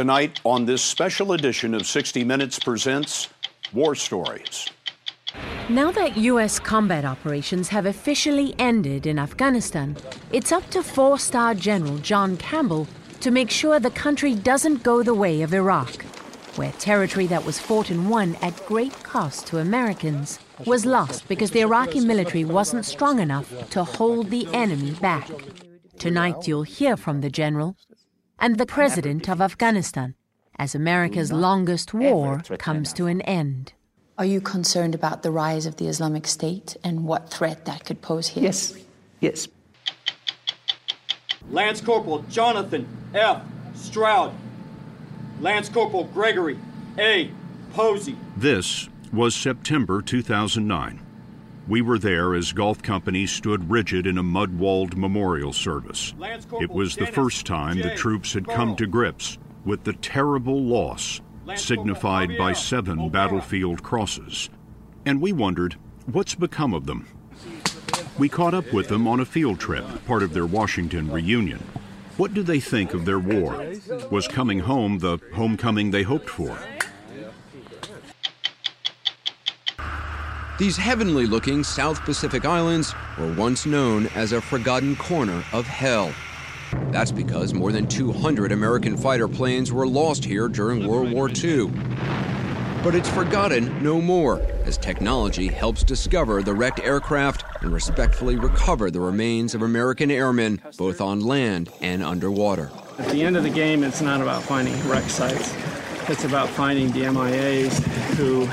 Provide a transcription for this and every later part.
Tonight, on this special edition of 60 Minutes Presents War Stories. Now that U.S. combat operations have officially ended in Afghanistan, it's up to four star General John Campbell to make sure the country doesn't go the way of Iraq, where territory that was fought and won at great cost to Americans was lost because the Iraqi military wasn't strong enough to hold the enemy back. Tonight, you'll hear from the general and the president of Afghanistan as America's longest war comes to an end. Are you concerned about the rise of the Islamic State and what threat that could pose here? Yes, yes. Lance Corporal Jonathan F. Stroud, Lance Corporal Gregory A. Posey. This was September 2009. We were there as Golf Company stood rigid in a mud walled memorial service. It was the first time the troops had come to grips with the terrible loss signified by seven battlefield crosses. And we wondered what's become of them. We caught up with them on a field trip, part of their Washington reunion. What do they think of their war? Was coming home the homecoming they hoped for? These heavenly looking South Pacific islands were once known as a forgotten corner of hell. That's because more than 200 American fighter planes were lost here during World War II. But it's forgotten no more as technology helps discover the wrecked aircraft and respectfully recover the remains of American airmen both on land and underwater. At the end of the game, it's not about finding wreck sites. It's about finding the MIAs who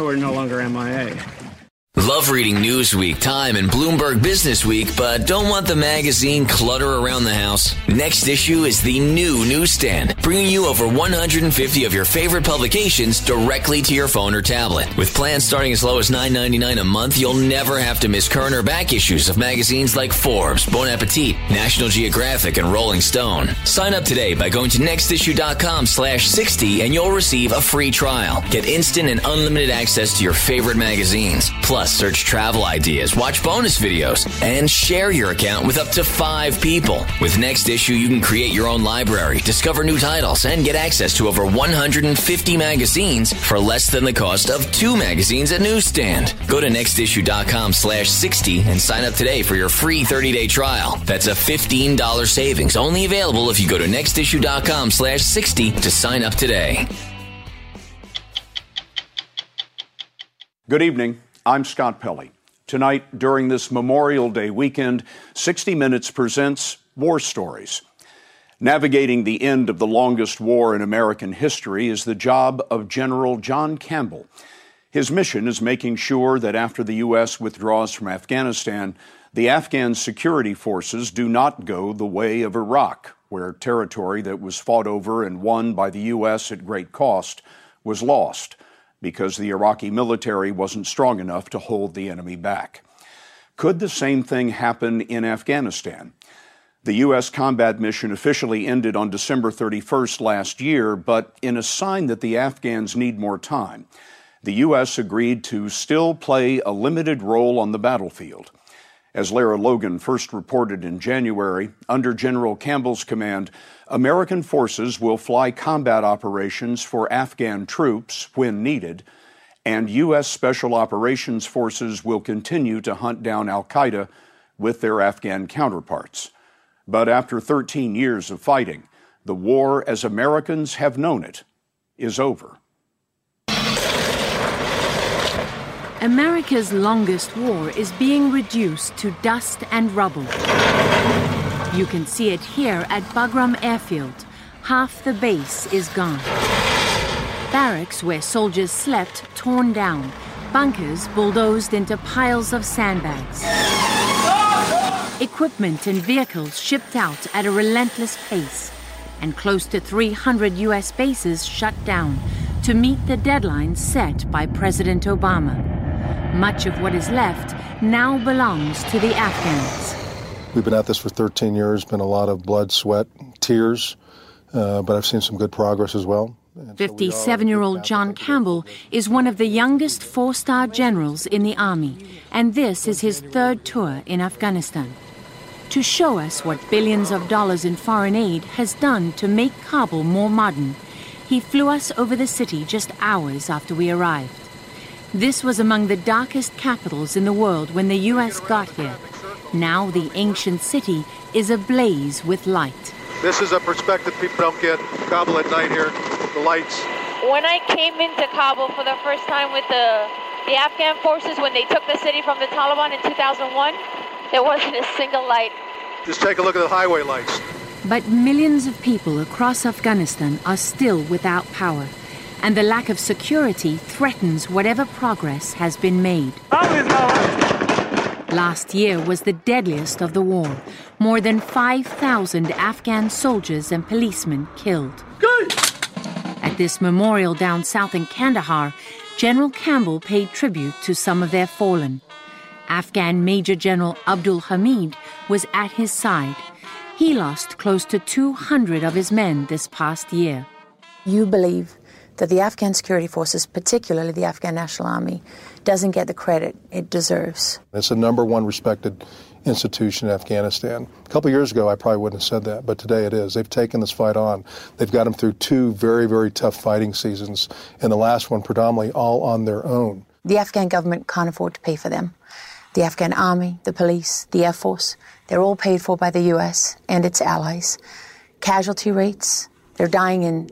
who are no longer MIA. Love reading Newsweek, Time, and Bloomberg Business Week, but don't want the magazine clutter around the house? Next issue is the new newsstand, bringing you over 150 of your favorite publications directly to your phone or tablet. With plans starting as low as $9.99 a month, you'll never have to miss current or back issues of magazines like Forbes, Bon Appetit, National Geographic, and Rolling Stone. Sign up today by going to nextissue.com slash 60 and you'll receive a free trial. Get instant and unlimited access to your favorite magazines. Plus, Plus, search travel ideas, watch bonus videos, and share your account with up to five people. With Next Issue, you can create your own library, discover new titles, and get access to over 150 magazines for less than the cost of two magazines at newsstand. Go to nextissue.com slash 60 and sign up today for your free 30-day trial. That's a $15 savings, only available if you go to nextissue.com slash 60 to sign up today. Good evening. I'm Scott Pelley. Tonight, during this Memorial Day weekend, 60 Minutes presents War Stories. Navigating the end of the longest war in American history is the job of General John Campbell. His mission is making sure that after the U.S. withdraws from Afghanistan, the Afghan security forces do not go the way of Iraq, where territory that was fought over and won by the U.S. at great cost was lost because the Iraqi military wasn't strong enough to hold the enemy back. Could the same thing happen in Afghanistan? The U.S. combat mission officially ended on December 31st last year, but in a sign that the Afghans need more time, the U.S. agreed to still play a limited role on the battlefield. As Lara Logan first reported in January, under General Campbell's command, American forces will fly combat operations for Afghan troops when needed, and U.S. Special Operations Forces will continue to hunt down Al Qaeda with their Afghan counterparts. But after 13 years of fighting, the war as Americans have known it is over. America's longest war is being reduced to dust and rubble. You can see it here at Bagram Airfield. Half the base is gone. Barracks where soldiers slept torn down. Bunkers bulldozed into piles of sandbags. Equipment and vehicles shipped out at a relentless pace. And close to 300 U.S. bases shut down to meet the deadline set by President Obama. Much of what is left now belongs to the Afghans. We've been at this for 13 years, been a lot of blood, sweat, tears, uh, but I've seen some good progress as well. 57 year old John Campbell is one of the youngest four star generals in the Army, and this is his third tour in Afghanistan. to show us what billions of dollars in foreign aid has done to make Kabul more modern, he flew us over the city just hours after we arrived. This was among the darkest capitals in the world when the US got here. Now the ancient city is ablaze with light. This is a perspective people don't get. Kabul at night here, the lights. When I came into Kabul for the first time with the, the Afghan forces when they took the city from the Taliban in 2001, there wasn't a single light. Just take a look at the highway lights. But millions of people across Afghanistan are still without power, and the lack of security threatens whatever progress has been made. Last year was the deadliest of the war. More than 5,000 Afghan soldiers and policemen killed. At this memorial down south in Kandahar, General Campbell paid tribute to some of their fallen. Afghan Major General Abdul Hamid was at his side. He lost close to 200 of his men this past year. You believe that the Afghan security forces, particularly the Afghan National Army, doesn't get the credit it deserves. It's the number one respected institution in Afghanistan. A couple years ago, I probably wouldn't have said that, but today it is. They've taken this fight on. They've got them through two very, very tough fighting seasons, and the last one predominantly all on their own. The Afghan government can't afford to pay for them. The Afghan army, the police, the Air Force, they're all paid for by the U.S. and its allies. Casualty rates, they're dying in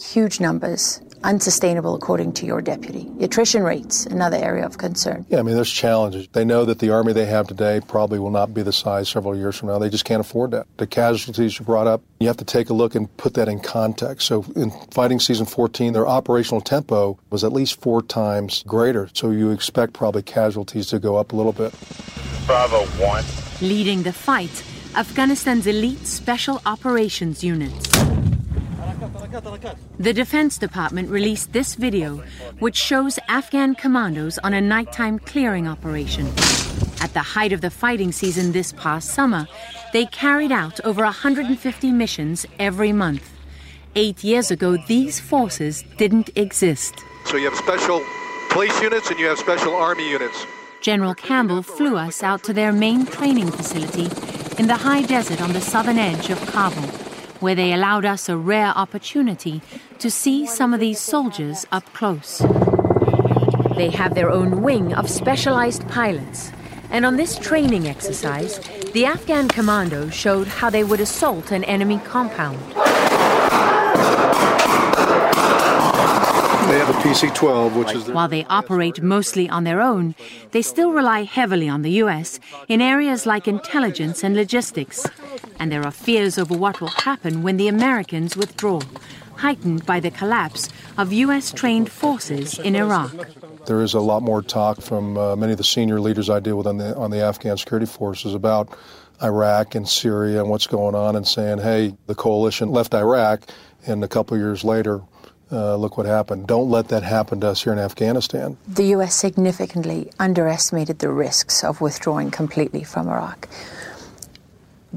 huge numbers unsustainable, according to your deputy. Attrition rates, another area of concern. Yeah, I mean, there's challenges. They know that the army they have today probably will not be the size several years from now. They just can't afford that. The casualties you brought up, you have to take a look and put that in context. So in fighting season 14, their operational tempo was at least four times greater. So you expect probably casualties to go up a little bit. Bravo 1. Leading the fight, Afghanistan's elite special operations units. The Defense Department released this video, which shows Afghan commandos on a nighttime clearing operation. At the height of the fighting season this past summer, they carried out over 150 missions every month. Eight years ago, these forces didn't exist. So you have special police units and you have special army units. General Campbell flew us out to their main training facility in the high desert on the southern edge of Kabul where they allowed us a rare opportunity to see some of these soldiers up close. They have their own wing of specialized pilots, and on this training exercise, the Afghan commandos showed how they would assault an enemy compound. They have a PC 12, which is. While they operate mostly on their own, they still rely heavily on the U.S. in areas like intelligence and logistics. And there are fears over what will happen when the Americans withdraw, heightened by the collapse of U.S. trained forces in Iraq. There is a lot more talk from uh, many of the senior leaders I deal with on the, on the Afghan security forces about Iraq and Syria and what's going on, and saying, hey, the coalition left Iraq, and a couple years later, uh, look what happened. Don't let that happen to us here in Afghanistan. The U.S. significantly underestimated the risks of withdrawing completely from Iraq.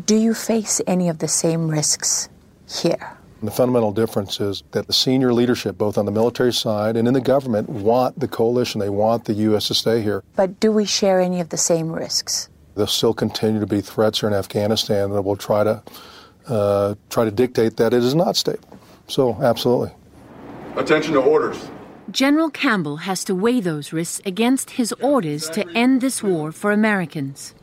Do you face any of the same risks here? The fundamental difference is that the senior leadership, both on the military side and in the government, want the coalition. They want the U.S. to stay here. But do we share any of the same risks? There'll still continue to be threats here in Afghanistan that will try to uh, try to dictate that it is not stable. So, absolutely. Attention to orders. General Campbell has to weigh those risks against his orders to end this war for Americans.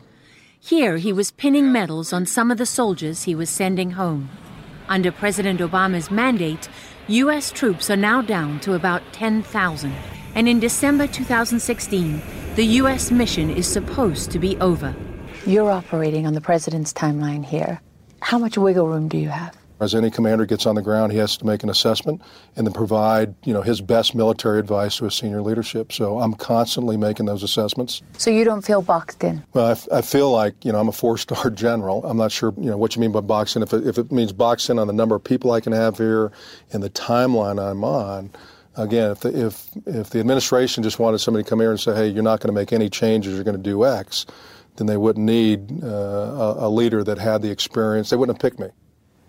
Here, he was pinning medals on some of the soldiers he was sending home. Under President Obama's mandate, U.S. troops are now down to about 10,000. And in December 2016, the U.S. mission is supposed to be over. You're operating on the president's timeline here. How much wiggle room do you have? As any commander gets on the ground, he has to make an assessment and then provide, you know, his best military advice to his senior leadership. So I'm constantly making those assessments. So you don't feel boxed in? Well, I, f- I feel like, you know, I'm a four-star general. I'm not sure, you know, what you mean by boxed in. If it, if it means boxed in on the number of people I can have here and the timeline I'm on, again, if the, if if the administration just wanted somebody to come here and say, hey, you're not going to make any changes, you're going to do X, then they wouldn't need uh, a, a leader that had the experience. They wouldn't have picked me.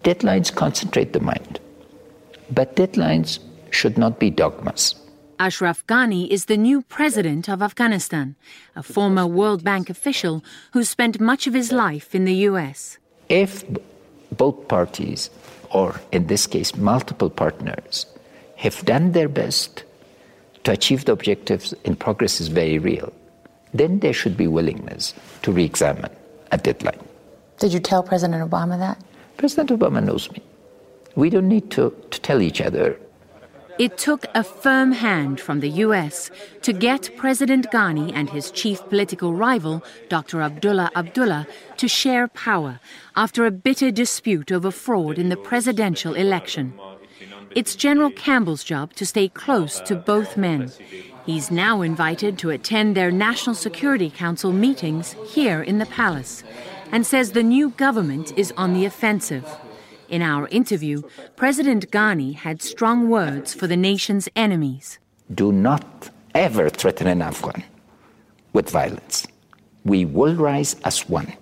Deadlines concentrate the mind, but deadlines should not be dogmas. Ashraf Ghani is the new president of Afghanistan, a former World Bank official who spent much of his life in the US. If both parties, or in this case, multiple partners, have done their best to achieve the objectives and progress is very real, then there should be willingness to re examine a deadline. Did you tell President Obama that? President Obama knows me. We don't need to, to tell each other it took a firm hand from the US to get President Ghani and his chief political rival, Dr. Abdullah Abdullah, to share power after a bitter dispute over fraud in the presidential election. It's General Campbell's job to stay close to both men. He's now invited to attend their National Security Council meetings here in the palace and says the new government is on the offensive. In our interview, President Ghani had strong words for the nation's enemies. Do not ever threaten an Afghan with violence. We will rise as one,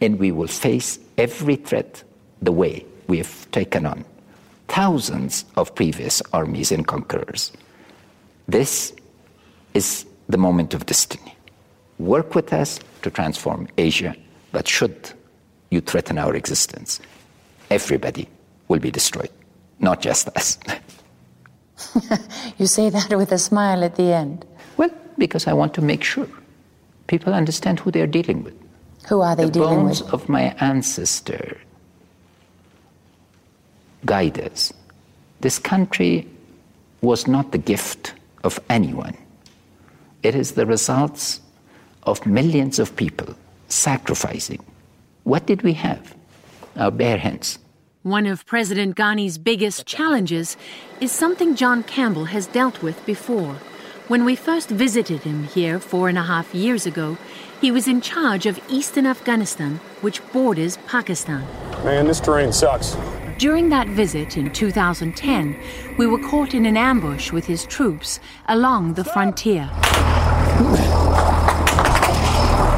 and we will face every threat the way we have taken on thousands of previous armies and conquerors. This is the moment of destiny. Work with us to transform Asia, but should you threaten our existence, everybody will be destroyed, not just us. you say that with a smile at the end. Well, because I want to make sure people understand who they're dealing with. Who are they dealing with? the dealing bones with? of my ancestor guide us. This country was not the gift of anyone. It is the results of millions of people sacrificing what did we have? Our bare hands. One of President Ghani's biggest challenges is something John Campbell has dealt with before. When we first visited him here four and a half years ago, he was in charge of eastern Afghanistan, which borders Pakistan. Man, this terrain sucks. During that visit in 2010, we were caught in an ambush with his troops along the frontier.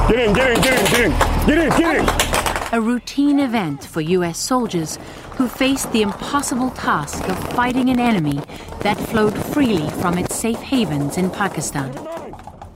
Get in, get in, get in, get in, get in, get in a routine event for US soldiers who faced the impossible task of fighting an enemy that flowed freely from its safe havens in Pakistan.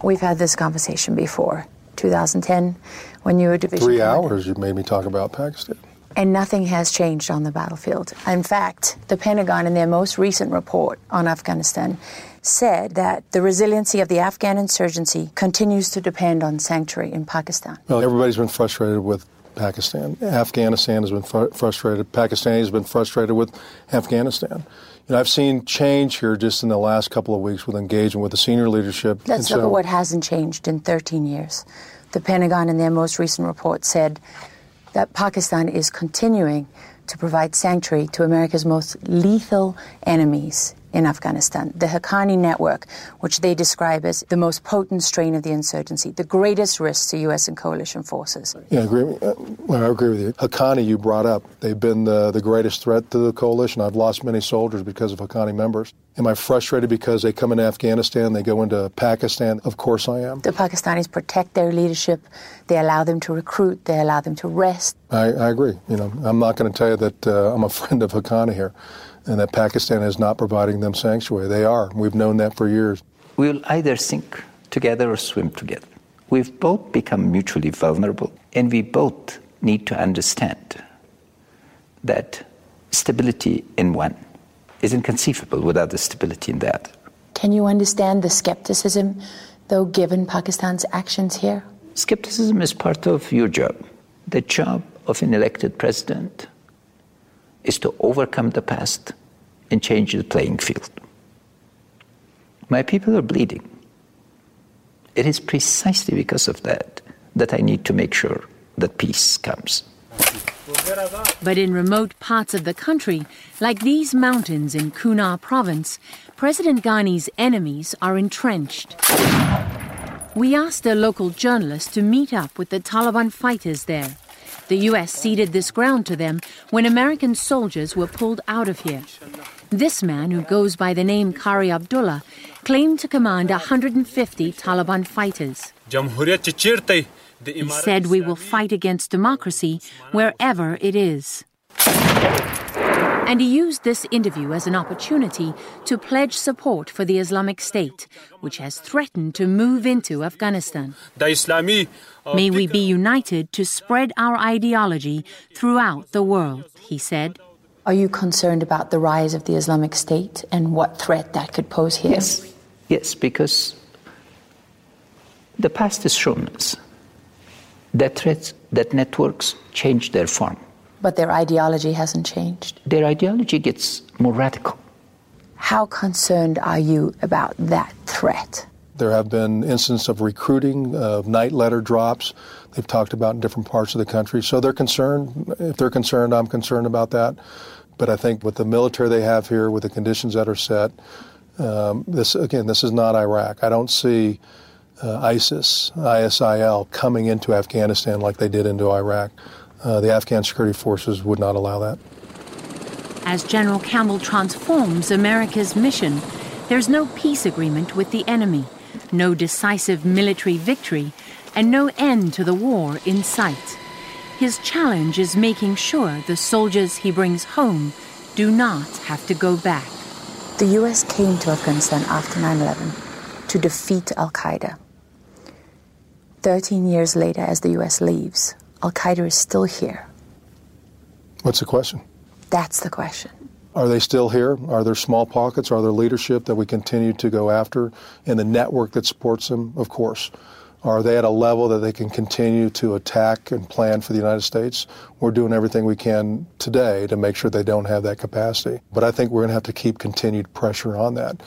We've had this conversation before. 2010, when you were division. Three hours you made me talk about Pakistan. And nothing has changed on the battlefield. In fact, the Pentagon, in their most recent report on Afghanistan, said that the resiliency of the Afghan insurgency continues to depend on sanctuary in Pakistan. Well, everybody's been frustrated with Pakistan. Afghanistan has been fr- frustrated. Pakistan has been frustrated with Afghanistan. You know, I've seen change here just in the last couple of weeks with engagement with the senior leadership. Let's look so, at what hasn't changed in 13 years. The Pentagon, in their most recent report, said that Pakistan is continuing to provide sanctuary to America's most lethal enemies in Afghanistan, the Haqqani network, which they describe as the most potent strain of the insurgency, the greatest risk to U.S. and coalition forces. Yeah, I agree, uh, I agree with you. Haqqani, you brought up, they've been the, the greatest threat to the coalition. I've lost many soldiers because of Haqqani members. Am I frustrated because they come into Afghanistan, they go into Pakistan? Of course I am. The Pakistanis protect their leadership. They allow them to recruit. They allow them to rest. I, I agree. You know, I'm not going to tell you that uh, I'm a friend of Haqqani here and that Pakistan is not providing them sanctuary. They are. We've known that for years. We'll either sink together or swim together. We've both become mutually vulnerable, and we both need to understand that stability in one is inconceivable without the stability in the other. Can you understand the skepticism, though, given Pakistan's actions here? Skepticism is part of your job. The job of an elected president is to overcome the past and change the playing field. My people are bleeding. It is precisely because of that that I need to make sure that peace comes. But in remote parts of the country, like these mountains in Kunar province, President Ghani's enemies are entrenched. We asked a local journalist to meet up with the Taliban fighters there. The U.S. ceded this ground to them when American soldiers were pulled out of here. This man, who goes by the name Qari Abdullah, claimed to command 150 Taliban fighters. He said we will fight against democracy wherever it is. And he used this interview as an opportunity to pledge support for the Islamic State, which has threatened to move into Afghanistan. May we be united to spread our ideology throughout the world, he said. Are you concerned about the rise of the Islamic State and what threat that could pose here? Yes, yes, because the past has shown us that threats, that networks change their form. But their ideology hasn't changed. Their ideology gets more radical. How concerned are you about that threat? There have been instances of recruiting, of night letter drops. They've talked about in different parts of the country. So they're concerned. If they're concerned, I'm concerned about that. But I think with the military they have here, with the conditions that are set, um, this again, this is not Iraq. I don't see uh, ISIS, ISIL coming into Afghanistan like they did into Iraq. Uh, the Afghan security forces would not allow that. As General Campbell transforms America's mission, there's no peace agreement with the enemy, no decisive military victory, and no end to the war in sight. His challenge is making sure the soldiers he brings home do not have to go back. The U.S. came to Afghanistan after 9 11 to defeat Al Qaeda. Thirteen years later, as the U.S. leaves, Al Qaeda is still here. What's the question? That's the question. Are they still here? Are there small pockets? Are there leadership that we continue to go after and the network that supports them? Of course. Are they at a level that they can continue to attack and plan for the United States? We're doing everything we can today to make sure they don't have that capacity. But I think we're going to have to keep continued pressure on that.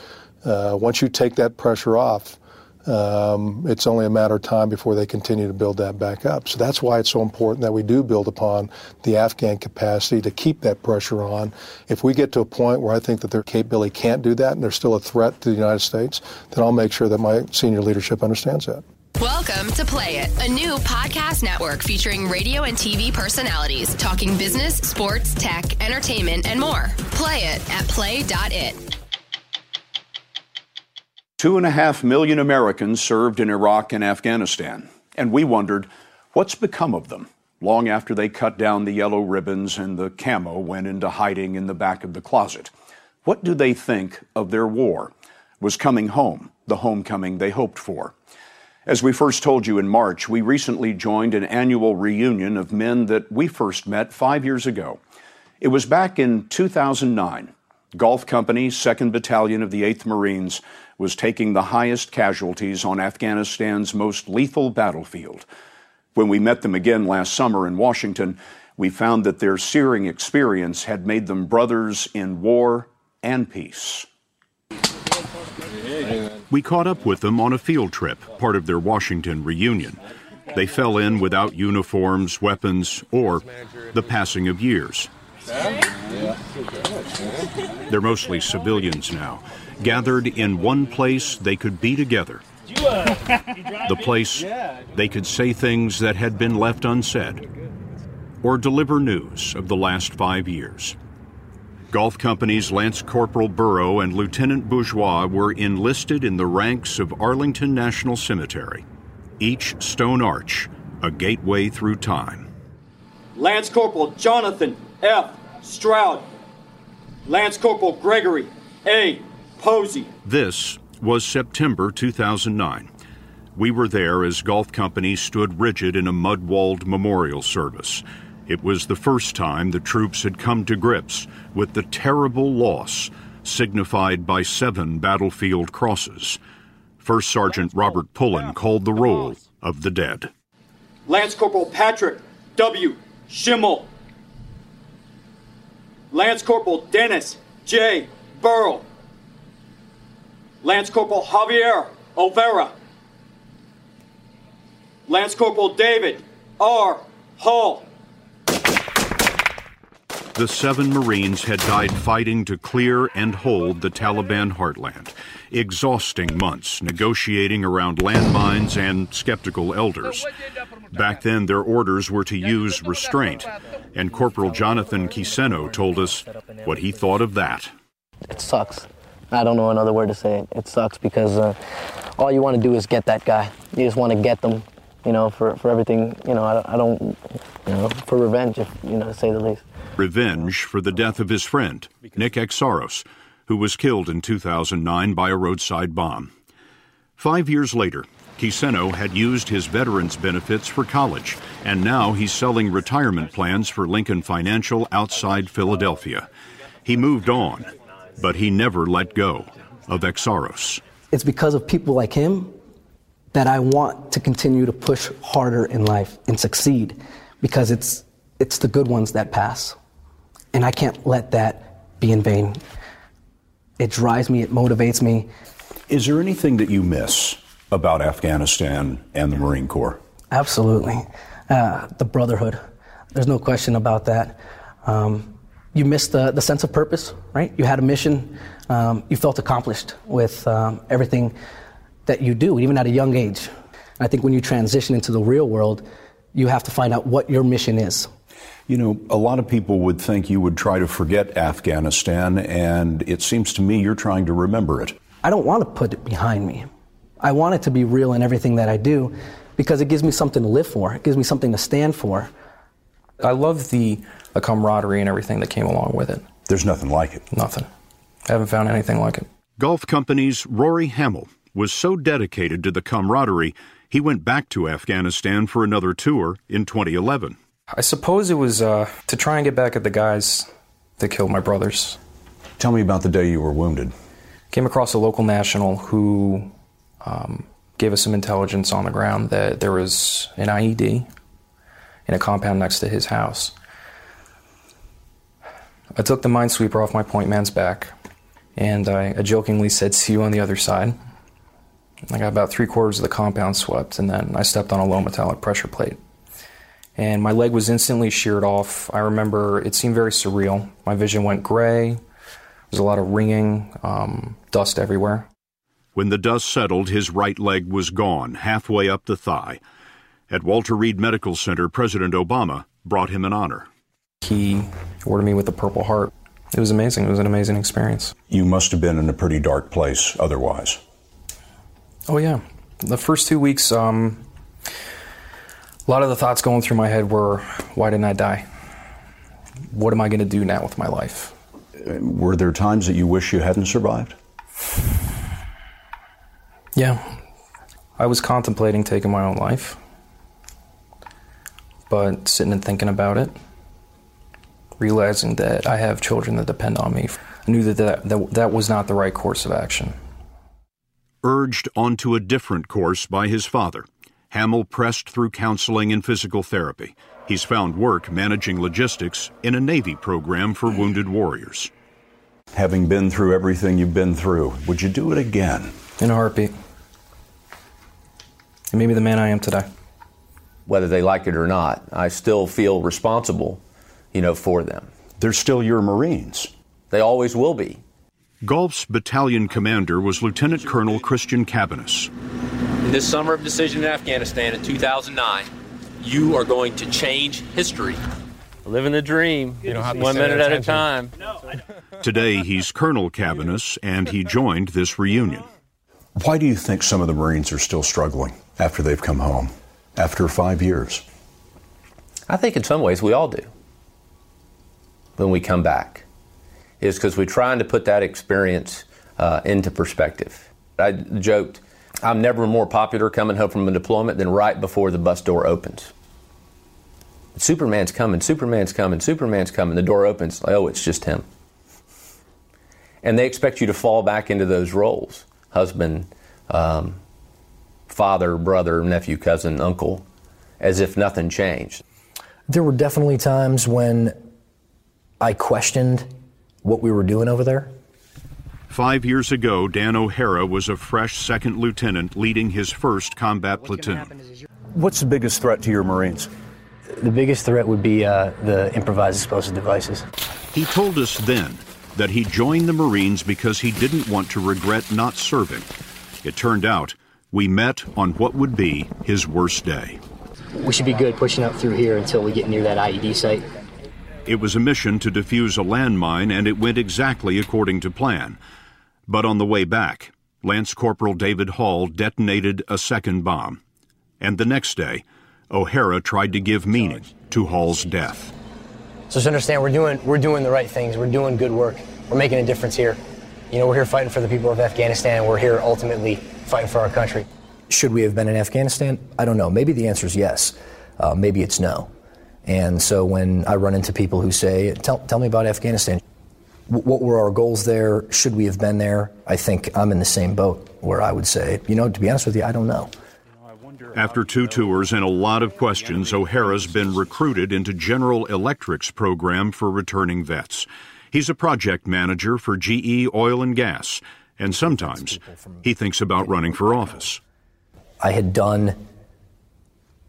Uh, once you take that pressure off, um, it's only a matter of time before they continue to build that back up. So that's why it's so important that we do build upon the Afghan capacity to keep that pressure on. If we get to a point where I think that their capability can't do that and they're still a threat to the United States, then I'll make sure that my senior leadership understands that. Welcome to Play It, a new podcast network featuring radio and TV personalities talking business, sports, tech, entertainment, and more. Play it at play.it. Two and a half million Americans served in Iraq and Afghanistan, and we wondered what's become of them long after they cut down the yellow ribbons and the camo went into hiding in the back of the closet. What do they think of their war? Was coming home the homecoming they hoped for? As we first told you in March, we recently joined an annual reunion of men that we first met five years ago. It was back in 2009. Golf Company, 2nd Battalion of the 8th Marines, was taking the highest casualties on Afghanistan's most lethal battlefield. When we met them again last summer in Washington, we found that their searing experience had made them brothers in war and peace. We caught up with them on a field trip, part of their Washington reunion. They fell in without uniforms, weapons, or the passing of years. They're mostly civilians now, gathered in one place they could be together. The place they could say things that had been left unsaid, or deliver news of the last five years. Golf Company's Lance Corporal Burrow and Lieutenant Bourgeois were enlisted in the ranks of Arlington National Cemetery. Each stone arch, a gateway through time. Lance Corporal Jonathan F. Stroud. Lance Corporal Gregory A. Posey. This was September 2009. We were there as Golf Company stood rigid in a mud walled memorial service. It was the first time the troops had come to grips with the terrible loss signified by seven battlefield crosses. First Sergeant Robert Pullen called the roll of the dead. Lance Corporal Patrick W. Schimmel. Lance Corporal Dennis J. Burrow. Lance Corporal Javier Olvera. Lance Corporal David R. Hall. The seven Marines had died fighting to clear and hold the Taliban heartland. Exhausting months negotiating around landmines and skeptical elders. Back then, their orders were to use restraint, and Corporal Jonathan Kiseno told us what he thought of that. It sucks. I don't know another word to say it. It sucks because uh, all you want to do is get that guy. You just want to get them, you know, for, for everything, you know, I, I don't, you know, for revenge, if, you know, to say the least. Revenge for the death of his friend, Nick Xiarhos, who was killed in 2009 by a roadside bomb. Five years later, Quiseno had used his veterans benefits for college, and now he's selling retirement plans for Lincoln Financial outside Philadelphia. He moved on, but he never let go of Xiarhos. It's because of people like him that I want to continue to push harder in life and succeed because it's, it's the good ones that pass. And I can't let that be in vain. It drives me, it motivates me. Is there anything that you miss about Afghanistan and the Marine Corps? Absolutely. Uh, the brotherhood. There's no question about that. Um, you missed the, the sense of purpose, right? You had a mission. Um, you felt accomplished with um, everything that you do, even at a young age. I think when you transition into the real world, you have to find out what your mission is. You know, a lot of people would think you would try to forget Afghanistan, and it seems to me you're trying to remember it. I don't want to put it behind me. I want it to be real in everything that I do because it gives me something to live for. It gives me something to stand for. I love the, the camaraderie and everything that came along with it. There's nothing like it. Nothing. I haven't found anything like it. Golf Company's Rory Hamill was so dedicated to the camaraderie, he went back to Afghanistan for another tour in 2011. I suppose it was uh, to try and get back at the guys that killed my brothers. Tell me about the day you were wounded. Came across a local national who um, gave us some intelligence on the ground that there was an IED in a compound next to his house. I took the minesweeper off my point man's back, and I, I jokingly said, See you on the other side. I got about three quarters of the compound swept, and then I stepped on a low metallic pressure plate. And my leg was instantly sheared off. I remember it seemed very surreal. My vision went gray. There was a lot of ringing, um, dust everywhere. When the dust settled, his right leg was gone, halfway up the thigh. At Walter Reed Medical Center, President Obama brought him an honor. He awarded me with the Purple Heart. It was amazing. It was an amazing experience. You must have been in a pretty dark place otherwise. Oh, yeah. The first two weeks, um, a lot of the thoughts going through my head were why didn't I die? What am I going to do now with my life? Were there times that you wish you hadn't survived? Yeah. I was contemplating taking my own life, but sitting and thinking about it, realizing that I have children that depend on me, I knew that that, that, that was not the right course of action. Urged onto a different course by his father, Hamill pressed through counseling and physical therapy. He's found work managing logistics in a Navy program for wounded warriors. Having been through everything you've been through, would you do it again? In a heartbeat. And maybe the man I am today. Whether they like it or not, I still feel responsible, you know, for them. They're still your Marines. They always will be. Golf's battalion commander was Lieutenant Colonel Christian Cabaniss. In this summer of decision in Afghanistan in 2009, you are going to change history. Living the dream, you know, one minute at a time. Today, he's Colonel Cabaniss, and he joined this reunion. Why do you think some of the Marines are still struggling after they've come home, after five years? I think in some ways we all do when we come back, is because we're trying to put that experience uh, into perspective. I joked, I'm never more popular coming home from a deployment than right before the bus door opens. Superman's coming, Superman's coming, Superman's coming. The door opens, oh, it's just him. And they expect you to fall back into those roles husband, um, father, brother, nephew, cousin, uncle, as if nothing changed. There were definitely times when I questioned what we were doing over there. Five years ago, Dan O'Hara was a fresh second lieutenant leading his first combat platoon. What's the biggest threat to your Marines? The biggest threat would be uh, the improvised explosive devices. He told us then that he joined the Marines because he didn't want to regret not serving. It turned out we met on what would be his worst day. We should be good pushing up through here until we get near that IED site. It was a mission to defuse a landmine, and it went exactly according to plan. But on the way back, Lance Corporal David Hall detonated a second bomb. And the next day, O'Hara tried to give meaning to Hall's death. So just understand we're doing we're doing the right things. We're doing good work. We're making a difference here. You know, we're here fighting for the people of Afghanistan. We're here ultimately fighting for our country. Should we have been in Afghanistan? I don't know. Maybe the answer is yes. Uh, maybe it's no. And so when I run into people who say, "Tell, tell me about Afghanistan," what were our goals there? Should we have been there? I think I'm in the same boat where I would say, you know, to be honest with you, I don't know. After two tours and a lot of questions, O'Hara's been recruited into General Electric's program for returning vets. He's a project manager for GE Oil and Gas, and sometimes he thinks about running for office. I had done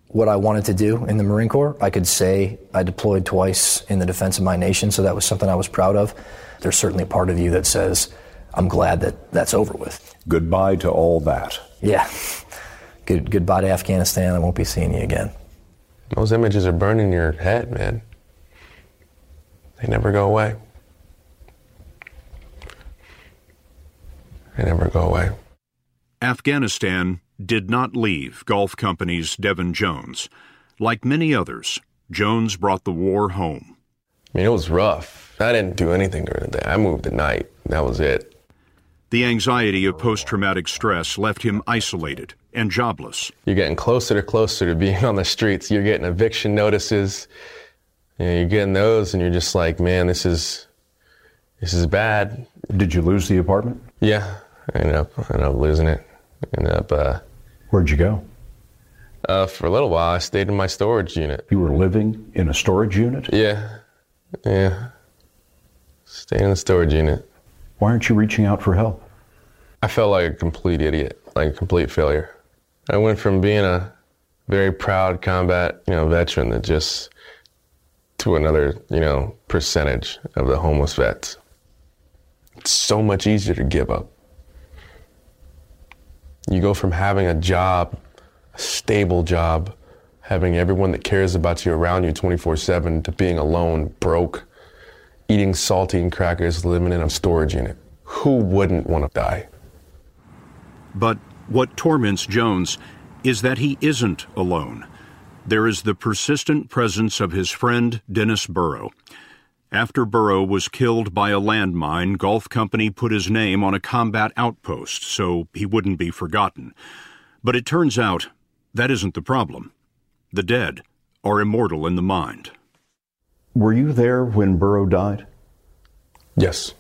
what I wanted to do in the Marine Corps. I could say I deployed twice in the defense of my nation, so that was something I was proud of. There's certainly a part of you that says, I'm glad that that's over with. Goodbye to all that. Yeah. Good, goodbye to Afghanistan. I won't be seeing you again. Those images are burning your head, man. They never go away. They never go away. Afghanistan did not leave Golf Company's Devin Jones. Like many others, Jones brought the war home. I mean, it was rough. I didn't do anything during the day. I moved at night. That was it. The anxiety of post traumatic stress left him isolated and jobless. You're getting closer to closer to being on the streets. You're getting eviction notices. You know, you're getting those, and you're just like, man, this is this is bad. Did you lose the apartment? Yeah, I ended up, I ended up losing it. Ended up. Uh, Where'd you go? Uh, for a little while, I stayed in my storage unit. You were living in a storage unit? Yeah, yeah. Staying in the storage unit. Why aren't you reaching out for help? I felt like a complete idiot, like a complete failure. I went from being a very proud combat, you know, veteran that just to another, you know, percentage of the homeless vets. It's so much easier to give up. You go from having a job, a stable job, having everyone that cares about you around you 24 7 to being alone, broke, eating saltine crackers, living in a storage unit. Who wouldn't want to die? But what torments Jones is that he isn't alone. There is the persistent presence of his friend Dennis Burrow. After Burrow was killed by a landmine, Golf Company put his name on a combat outpost so he wouldn't be forgotten. But it turns out that isn't the problem. The dead are immortal in the mind. Were you there when Burrow died? Yes.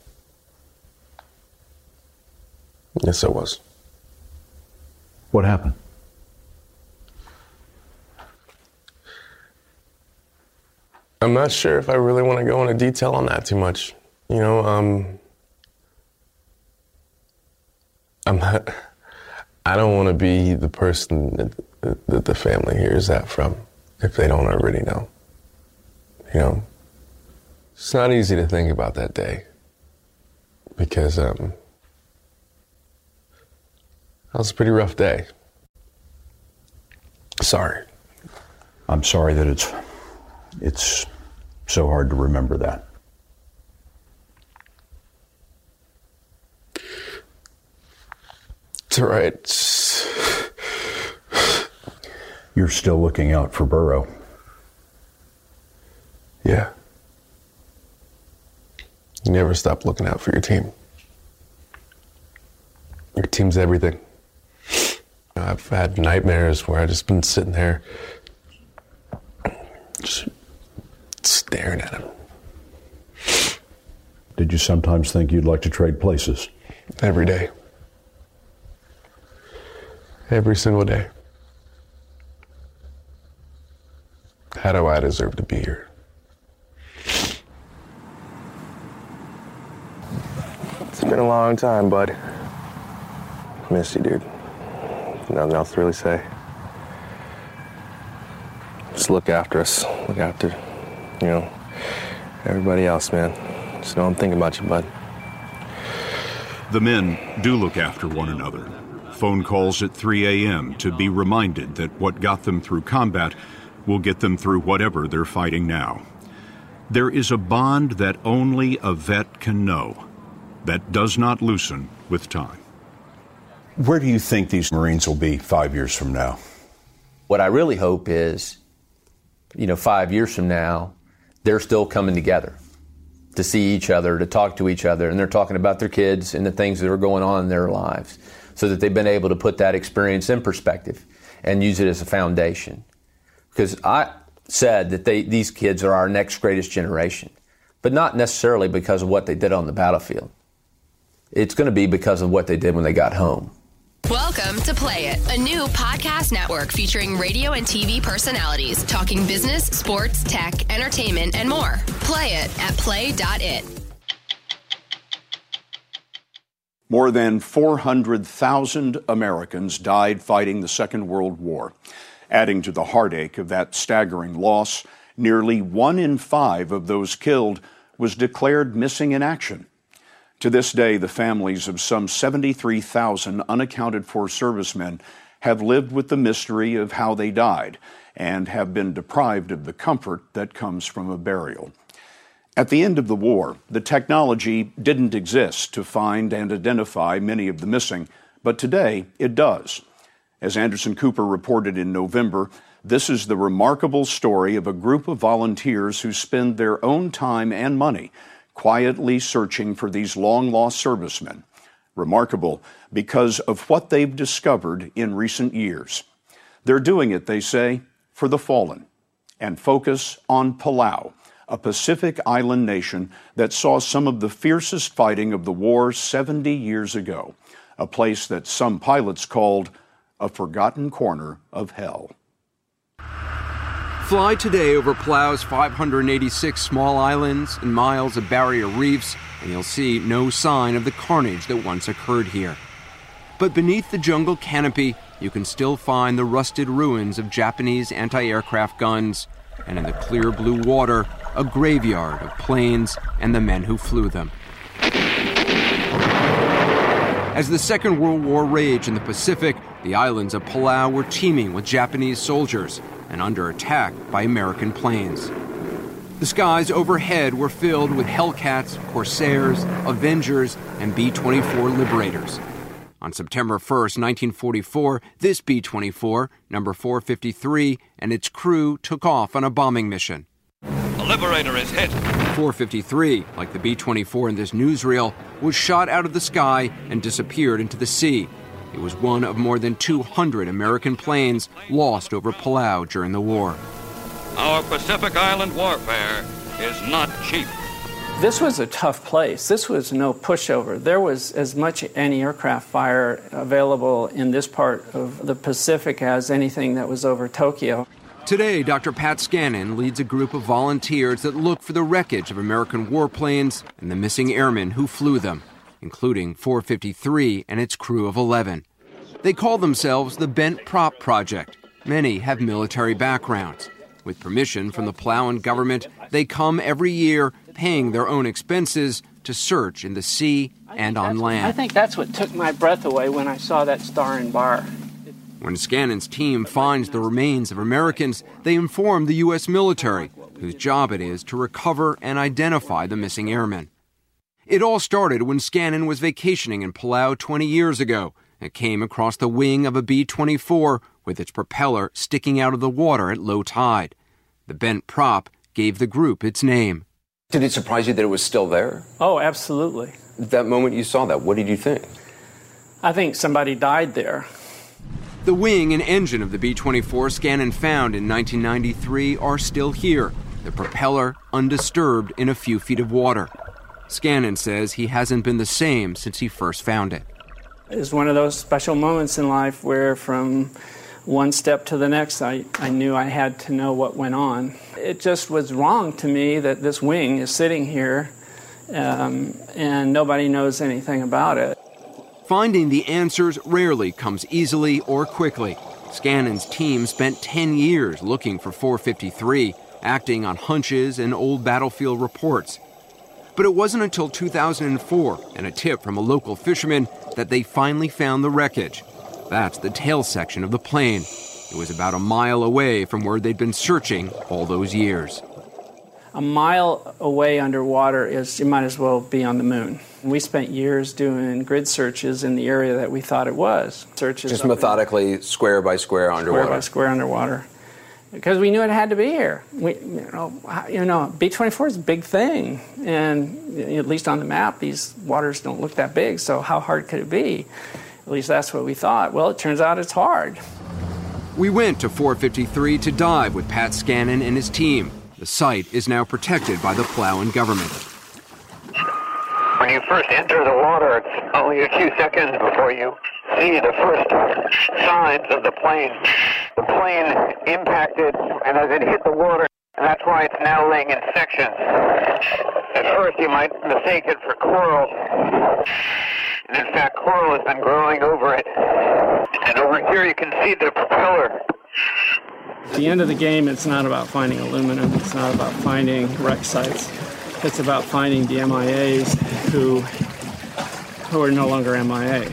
Yes, I was. What happened? I'm not sure if I really want to go into detail on that too much. You know, um, I'm not. I don't want to be the person that, that the family hears that from if they don't already know. You know, it's not easy to think about that day because um, that was a pretty rough day. Sorry. I'm sorry that it's it's so hard to remember that. It's all right. You're still looking out for Burrow. Yeah. You never stop looking out for your team. Your team's everything. I've had nightmares where I've just been sitting there, just staring at him. Did you sometimes think you'd like to trade places? Every day. Every single day. How do I deserve to be here? It's been a long time, bud. Miss you, dude. Nothing else to really say. Just look after us. Look after, you know, everybody else, man. Just know I'm thinking about you, bud. The men do look after one another. Phone calls at 3 a.m. to be reminded that what got them through combat will get them through whatever they're fighting now. There is a bond that only a vet can know that does not loosen with time. Where do you think these Marines will be five years from now? What I really hope is, you know, five years from now, they're still coming together to see each other, to talk to each other, and they're talking about their kids and the things that are going on in their lives so that they've been able to put that experience in perspective and use it as a foundation. Because I said that they, these kids are our next greatest generation, but not necessarily because of what they did on the battlefield. It's going to be because of what they did when they got home. Welcome to Play It, a new podcast network featuring radio and TV personalities talking business, sports, tech, entertainment, and more. Play it at play.it. More than 400,000 Americans died fighting the Second World War. Adding to the heartache of that staggering loss, nearly one in five of those killed was declared missing in action. To this day, the families of some 73,000 unaccounted for servicemen have lived with the mystery of how they died and have been deprived of the comfort that comes from a burial. At the end of the war, the technology didn't exist to find and identify many of the missing, but today it does. As Anderson Cooper reported in November, this is the remarkable story of a group of volunteers who spend their own time and money quietly searching for these long lost servicemen. Remarkable because of what they've discovered in recent years. They're doing it, they say, for the fallen and focus on Palau, a Pacific island nation that saw some of the fiercest fighting of the war 70 years ago, a place that some pilots called a forgotten corner of hell. Fly today over Palau's 586 small islands and miles of barrier reefs, and you'll see no sign of the carnage that once occurred here. But beneath the jungle canopy, you can still find the rusted ruins of Japanese anti aircraft guns, and in the clear blue water, a graveyard of planes and the men who flew them. As the Second World War raged in the Pacific, the islands of Palau were teeming with Japanese soldiers and under attack by American planes. The skies overhead were filled with Hellcats, Corsairs, Avengers, and B 24 Liberators. On September 1, 1944, this B 24, number 453, and its crew took off on a bombing mission. The Liberator is hit. 453, like the B 24 in this newsreel, was shot out of the sky and disappeared into the sea. It was one of more than 200 American planes lost over Palau during the war. Our Pacific Island warfare is not cheap. This was a tough place. This was no pushover. There was as much anti aircraft fire available in this part of the Pacific as anything that was over Tokyo. Today, Dr. Pat Scannon leads a group of volunteers that look for the wreckage of American warplanes and the missing airmen who flew them, including 453 and its crew of 11. They call themselves the Bent Prop Project. Many have military backgrounds. With permission from the Palauan government, they come every year paying their own expenses to search in the sea and on land. I think that's what took my breath away when I saw that star and bar. When Scannon's team finds the remains of Americans, they inform the U.S. military, whose job it is to recover and identify the missing airmen. It all started when Scannon was vacationing in Palau 20 years ago and came across the wing of a B 24 with its propeller sticking out of the water at low tide. The bent prop gave the group its name. Did it surprise you that it was still there? Oh, absolutely. That moment you saw that, what did you think? I think somebody died there. The wing and engine of the B 24 Scannon found in 1993 are still here, the propeller undisturbed in a few feet of water. Scannon says he hasn't been the same since he first found it. It's one of those special moments in life where, from one step to the next, I, I knew I had to know what went on. It just was wrong to me that this wing is sitting here um, and nobody knows anything about it. Finding the answers rarely comes easily or quickly. Scannon's team spent 10 years looking for 453, acting on hunches and old battlefield reports. But it wasn't until 2004 and a tip from a local fisherman that they finally found the wreckage. That's the tail section of the plane. It was about a mile away from where they'd been searching all those years. a mile away underwater is you might as well be on the moon. We spent years doing grid searches in the area that we thought it was. Searches Just methodically, square by square underwater. Square by square underwater. Because we knew it had to be here. We, you know, you know, B24 is a big thing, and at least on the map, these waters don't look that big. So how hard could it be? At least that's what we thought. Well, it turns out it's hard. We went to 453 to dive with Pat Scannon and his team. The site is now protected by the Palauan government. When you first enter the water, it's only a few seconds before you see the first signs of the plane. The plane impacted, and as it hit the water, that's why it's now laying in sections. At first, you might mistake it for coral. And in fact, coral has been growing over it. And over here, you can see the propeller. At the end of the game, it's not about finding aluminum, it's not about finding wreck sites. It's about finding the MIAs who, who are no longer MIA.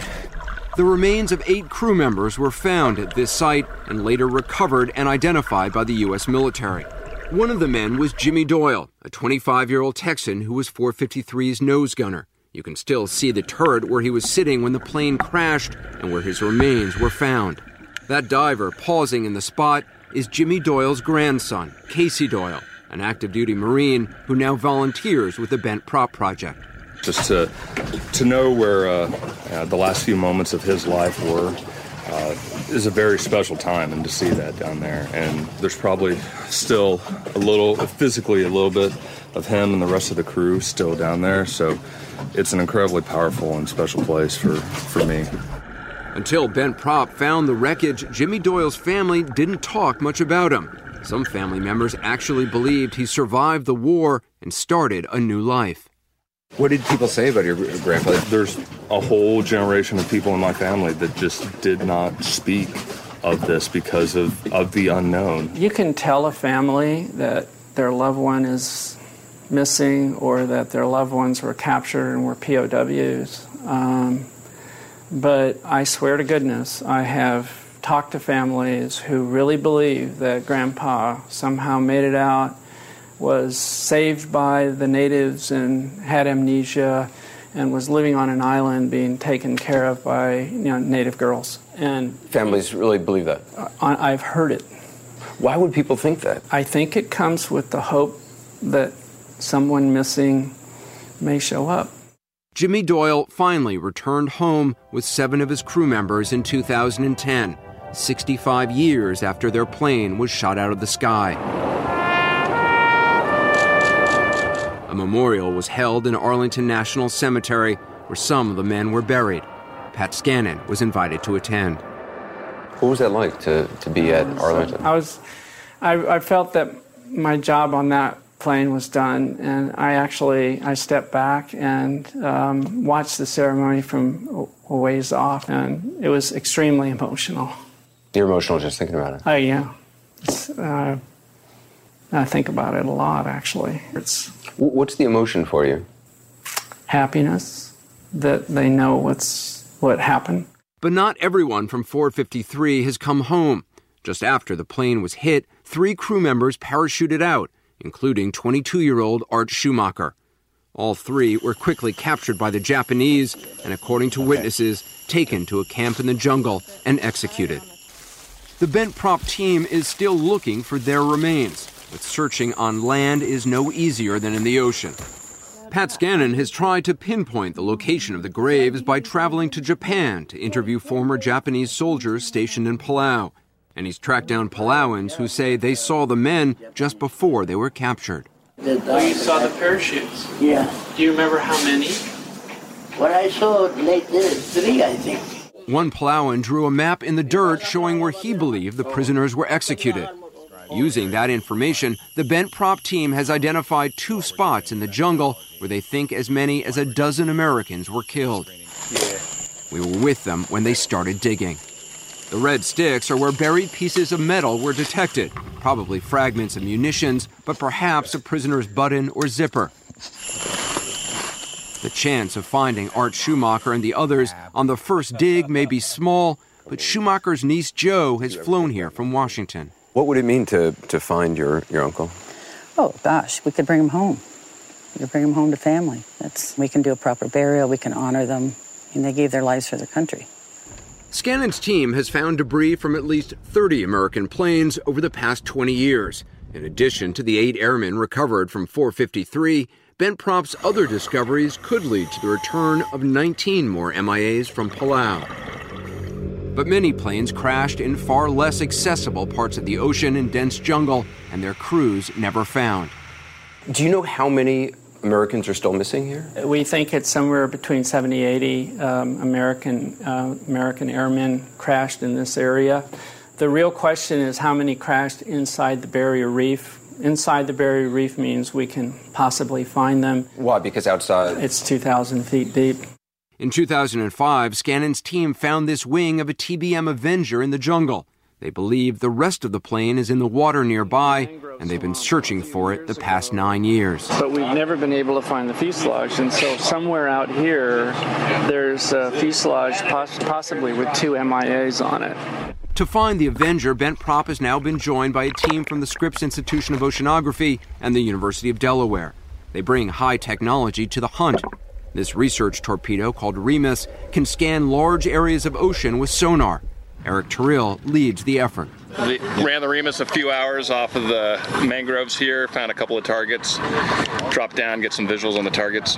The remains of eight crew members were found at this site and later recovered and identified by the U.S. military. One of the men was Jimmy Doyle, a 25 year old Texan who was 453's nose gunner. You can still see the turret where he was sitting when the plane crashed and where his remains were found. That diver pausing in the spot is Jimmy Doyle's grandson, Casey Doyle, an active duty Marine who now volunteers with the Bent Prop Project. Just to, to know where uh, uh, the last few moments of his life were uh, is a very special time, and to see that down there. And there's probably still a little, physically, a little bit of him and the rest of the crew still down there. So it's an incredibly powerful and special place for, for me. Until Bent Prop found the wreckage, Jimmy Doyle's family didn't talk much about him. Some family members actually believed he survived the war and started a new life. What did people say about your grandfather? There's a whole generation of people in my family that just did not speak of this because of, of the unknown. You can tell a family that their loved one is missing or that their loved ones were captured and were POWs. Um, but I swear to goodness, I have talked to families who really believe that Grandpa somehow made it out, was saved by the natives and had amnesia, and was living on an island being taken care of by you know, native girls. And families really believe that. I, I've heard it. Why would people think that? I think it comes with the hope that someone missing may show up. Jimmy Doyle finally returned home with seven of his crew members in 2010, 65 years after their plane was shot out of the sky. A memorial was held in Arlington National Cemetery where some of the men were buried. Pat Scannon was invited to attend. What was that like to, to be at Arlington? I was, I, I felt that my job on that plane was done, and I actually I stepped back and um, watched the ceremony from a ways off, and it was extremely emotional. You're emotional just thinking about it. Oh yeah, uh, I think about it a lot actually. It's what's the emotion for you? Happiness that they know what's what happened. But not everyone from 453 has come home. Just after the plane was hit, three crew members parachuted out including 22 year old Art Schumacher. All three were quickly captured by the Japanese and, according to witnesses, taken to a camp in the jungle and executed. The Bent Prop team is still looking for their remains, but searching on land is no easier than in the ocean. Pat Scannon has tried to pinpoint the location of the graves by traveling to Japan to interview former Japanese soldiers stationed in Palau and he's tracked down Palauans who say they saw the men just before they were captured. Well, you saw the parachutes. Yeah. Do you remember how many? What I saw later, three, I think. One Palauan drew a map in the dirt showing where he believed the prisoners were executed. Using that information, the Bent Prop team has identified two spots in the jungle where they think as many as a dozen Americans were killed. We were with them when they started digging. The red sticks are where buried pieces of metal were detected, probably fragments of munitions, but perhaps a prisoner's button or zipper. The chance of finding Art Schumacher and the others on the first dig may be small, but Schumacher's niece Jo has flown here from Washington. What would it mean to, to find your, your uncle? Oh gosh, we could bring him home. We could bring him home to family. That's we can do a proper burial. We can honor them, and they gave their lives for their country. Scannon's team has found debris from at least 30 American planes over the past 20 years. In addition to the eight airmen recovered from 453, Bent Prop's other discoveries could lead to the return of 19 more MIAs from Palau. But many planes crashed in far less accessible parts of the ocean and dense jungle, and their crews never found. Do you know how many Americans are still missing here? We think it's somewhere between 70, 80 um, American uh, American airmen crashed in this area. The real question is how many crashed inside the barrier reef inside the barrier reef means we can possibly find them. Why? Because outside? It's 2,000 feet deep. In 2005, Scannon's team found this wing of a TBM Avenger in the jungle. They believe the rest of the plane is in the water nearby, and they've been searching for it the past nine years. But we've never been able to find the fuselage, and so somewhere out here, there's a fuselage poss- possibly with two MIAs on it. To find the Avenger, Bent Prop has now been joined by a team from the Scripps Institution of Oceanography and the University of Delaware. They bring high technology to the hunt. This research torpedo, called Remus, can scan large areas of ocean with sonar. Eric Terrill leads the effort. We ran the Remus a few hours off of the mangroves here, found a couple of targets, dropped down, get some visuals on the targets.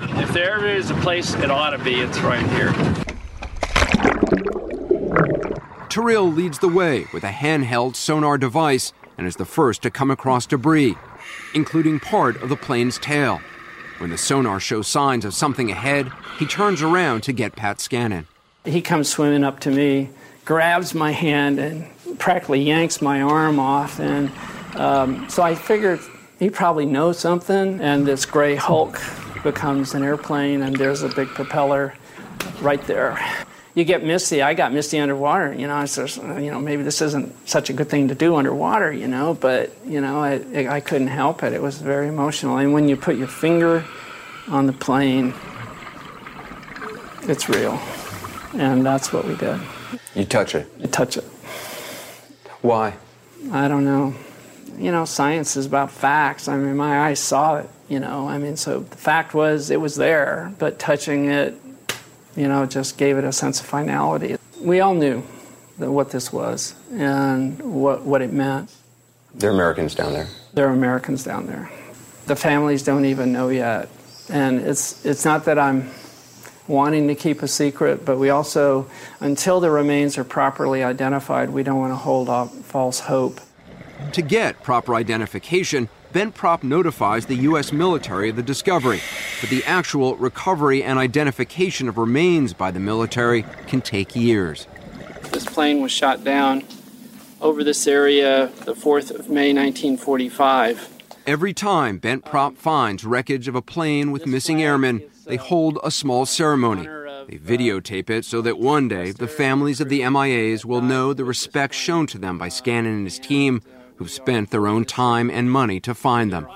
If there is a place it ought to be, it's right here. Terrill leads the way with a handheld sonar device and is the first to come across debris, including part of the plane's tail. When the sonar shows signs of something ahead, he turns around to get Pat Scannon. He comes swimming up to me, grabs my hand, and practically yanks my arm off. And um, so I figured he probably knows something, and this gray Hulk becomes an airplane, and there's a big propeller right there you get misty. I got misty underwater. You know, I said, you know, maybe this isn't such a good thing to do underwater. You know, but you know, I, I couldn't help it. It was very emotional. And when you put your finger on the plane, it's real, and that's what we did. You touch it. You touch it. Why? I don't know. You know, science is about facts. I mean, my eyes saw it. You know, I mean, so the fact was it was there, but touching it you know, just gave it a sense of finality. We all knew that what this was and what, what it meant. There are Americans down there. There are Americans down there. The families don't even know yet. And it's, it's not that I'm wanting to keep a secret, but we also, until the remains are properly identified, we don't want to hold up false hope. To get proper identification, Bent Prop notifies the U.S. military of the discovery, but the actual recovery and identification of remains by the military can take years. This plane was shot down over this area the 4th of May 1945. Every time Bent Prop finds wreckage of a plane with missing airmen, they hold a small ceremony. They videotape it so that one day the families of the MIAs will know the respect shown to them by Scannon and his team who've spent their own time and money to find them.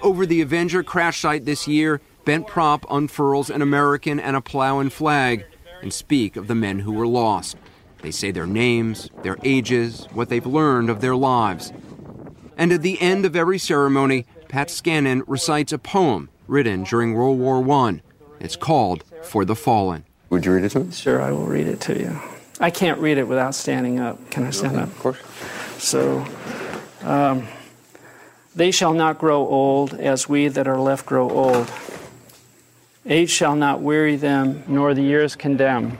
Over the Avenger crash site this year, Bent Prop unfurls an American and a Palauan flag and speak of the men who were lost. They say their names, their ages, what they've learned of their lives. And at the end of every ceremony, Pat Scannon recites a poem written during World War I. It's called For the Fallen. Would you read it to me? Sure, I will read it to you. I can't read it without standing up. Can I stand up? Of course. So, um, they shall not grow old as we that are left grow old. Age shall not weary them, nor the years condemn.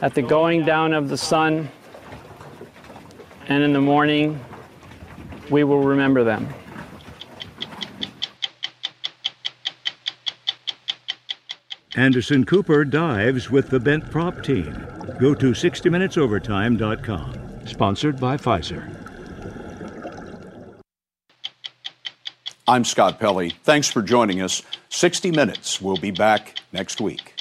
At the going down of the sun and in the morning, we will remember them. Anderson Cooper dives with the Bent Prop team. Go to 60minutesovertime.com. Sponsored by Pfizer. I'm Scott Pelley. Thanks for joining us. 60 Minutes. We'll be back next week.